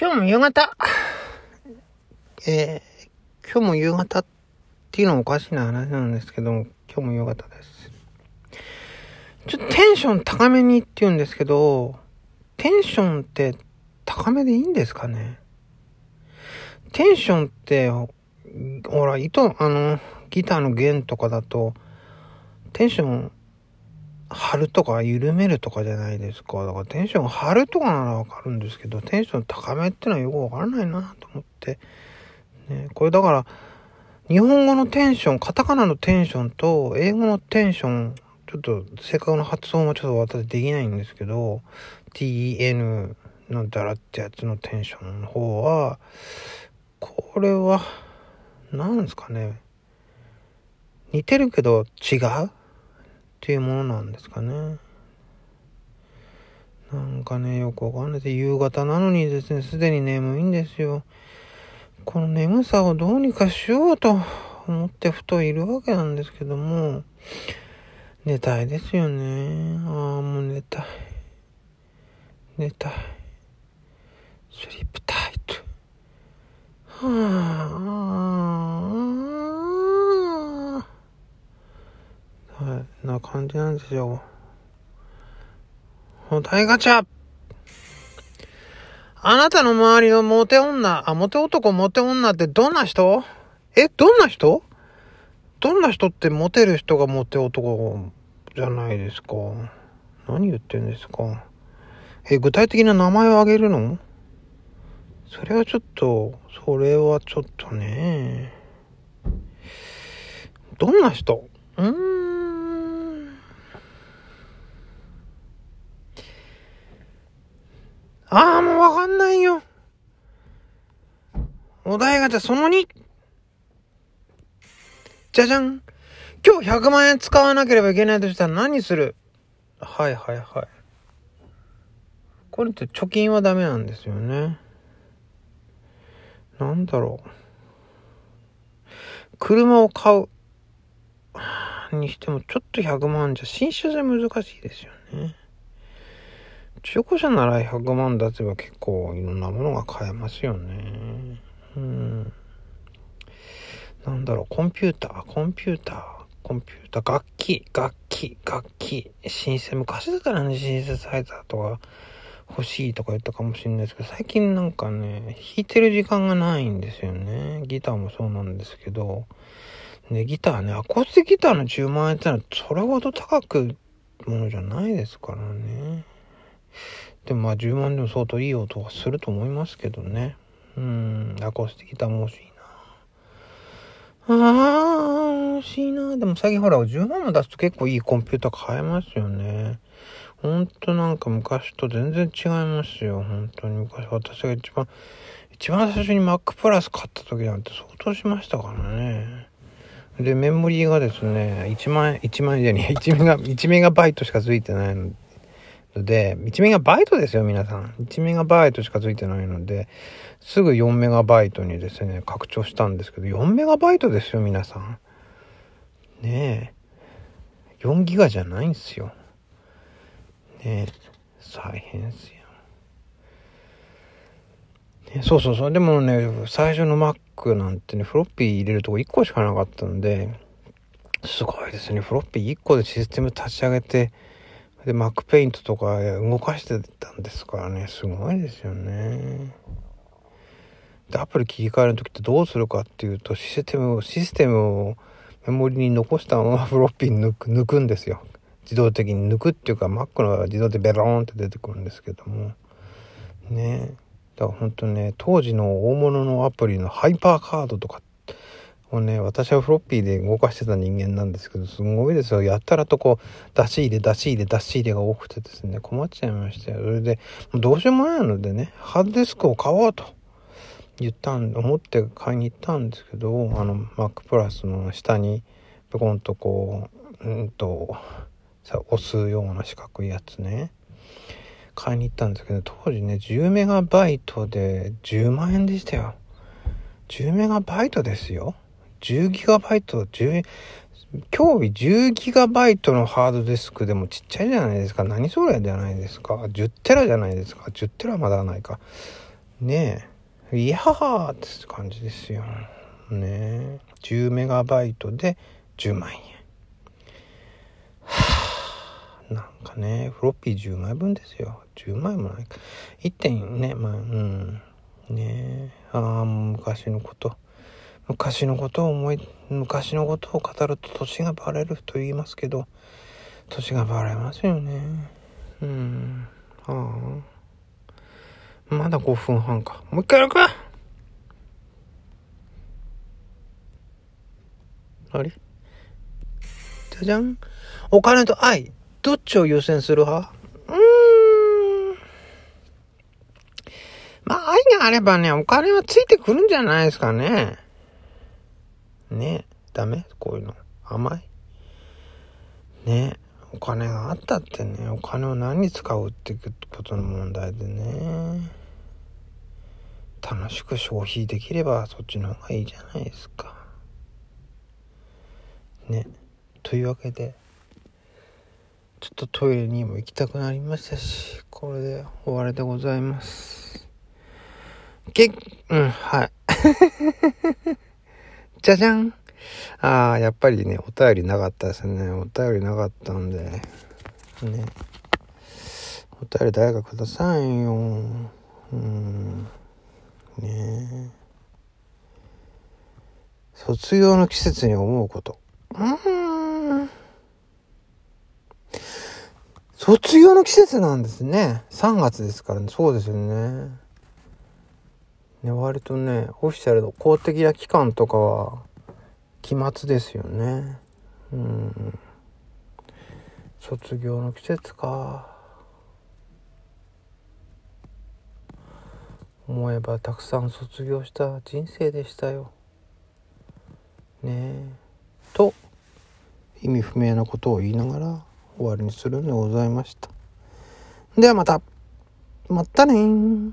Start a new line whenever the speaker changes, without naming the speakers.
今日も夕方、えー、今日も夕方っていうのもおかしいな話なんですけども、今日も夕方です。ちょっとテンション高めにって言うんですけど、テンションって高めでいいんですかね？テンションって、ほら、糸、あの、ギターの弦とかだと、テンション張るとか緩めるとかじゃないですか。だからテンション張るとかならわかるんですけど、テンション高めってのはよくわからないなと思って。ね、これだから、日本語のテンション、カタカナのテンションと英語のテンション、ちょっと正確な発音はちょっと私できないんですけど、ten のだらってやつのテンションの方は、これは、なんですかね。似てるけど違う？っていうものなんですかね。なんかね、よくわかんないで、夕方なのにですね、すでに眠いんですよ。この眠さをどうにかしようと思ってふといるわけなんですけども、寝たいですよね。ああ、もう寝たい。寝たい。スリープタイト。はあ。はい、な感じなんですよ。お題ガチャあなたの周りのモテ女、あ、モテ男、モテ女ってどんな人？え、どんな人？どんな人ってモテる人がモテ男じゃないですか。何言ってんですか。え、具体的な名前を挙げるの？それはちょっと、それはちょっとね。どんな人？うん？ああ、もうわかんないよ。お題ガチャその2。じゃじゃん。今日100万円使わなければいけないとしたら何する？はいはいはい。これって貯金はダメなんですよね。なんだろう。車を買う。にしてもちょっと100万じゃ新車じゃ難しいですよね。中古車なら100万出せば結構いろんなものが買えますよね。うん。なんだろう、コンピューター、コンピューター、コンピューター、楽器、楽器、楽器、シンセ、昔だったらね、シンセサイザーとか欲しいとか言ったかもしれないですけど、最近なんかね、弾いてる時間がないんですよね。ギターもそうなんですけど、ね、ギターね、アコースティギターの10万円ってのはそれほど高くものじゃないですからね。でもまあ10万でも相当いい音がすると思いますけどね。うん、アコースティックギタも欲しいな。ああ、欲しいな。でも最近ほら、10万も出すと結構いいコンピューター買えますよね。ほんとなんか昔と全然違いますよ。本当に昔私が一番、一番最初に Mac プラス買った時なんて相当しましたからね。で、メモリーがですね、1万、1万円じゃねえ、1メガ、1メガバイトしか付いてないので、1メガバイトですよ、皆さん。1メガバイトしか付いてないので、すぐ4メガバイトにですね、拡張したんですけど、4メガバイトですよ、皆さん。ねえ。4ギガじゃないんすよ。ねえ大変ですよ。ね、そうそうそう。でもね、最初の Mac なんてね、フロッピー入れるとこ1個しかなかったんで、すごいですね。フロッピー1個でシステム立ち上げて、で、Mac ペイントとか動かしてたんですからね、すごいですよね。で、アプリ切り替える時ってどうするかっていうと、システムを、システムをメモリに残したままフロッピー抜く、抜くんですよ。自動的に抜くっていうか Mac の自動でベローンって出てくるんですけどもねだから本当ね当時の大物のアプリのハイパーカードとかっをね私はフロッピーで動かしてた人間なんですけどすごいですよ。やったらとこう出し入れ出し入れ出し入れが多くてですね困っちゃいましたよ。それでどうしようもないのでねハードディスクを買おうと言ったん思って買いに行ったんですけどあの Mac プラスの下にペコンとこううんとさ押すような四角いやつね買いに行ったんですけど当時ね10メガバイトで10万円でしたよ。10メガバイトですよ。10ギガバイト10今日10ギガバイトのハードディスクでもちっちゃいじゃないですか。何それじゃないですか。10テラじゃないですか。10テラまだないか。ねえ。いやーって感じですよ。ねえ。10メガバイトで10万円。はあ。なんかねフロッピー10枚分ですよ。10枚もないか。1点ねまあうん。ねえ。ああ昔のこと。昔のことを思い昔のことを語ると年がバレると言いますけど年がバレますよね。うん。ああ。まだ5分半か。もう一回やるか。あれ？じゃじゃん。お金と愛。どっちを優先する派？うん。まあ愛があればねお金はついてくるんじゃないですかね。ねダメ？こういうの。甘い？ねお金があったってね、お金を何に使うってことの問題でね。楽しく消費できればそっちの方がいいじゃないですか。ね。というわけで、ちょっとトイレにも行きたくなりましたし、これで終わりでございます。け、うん、はい。じゃじゃんああ、やっぱりね、お便りなかったですね。お便りなかったんで、ね。お便り誰かくださいよ。うん。ね卒業の季節に思うこと。うん。卒業の季節なんですね。3月ですからね。そうですよね。ね、割とね、オフィシャルの公的な機関とかは、期末ですよね。うん。卒業の季節か。思えばたくさん卒業した人生でしたよ。ねえ。と、意味不明なことを言いながら終わりにするんでございました。ではまた。またね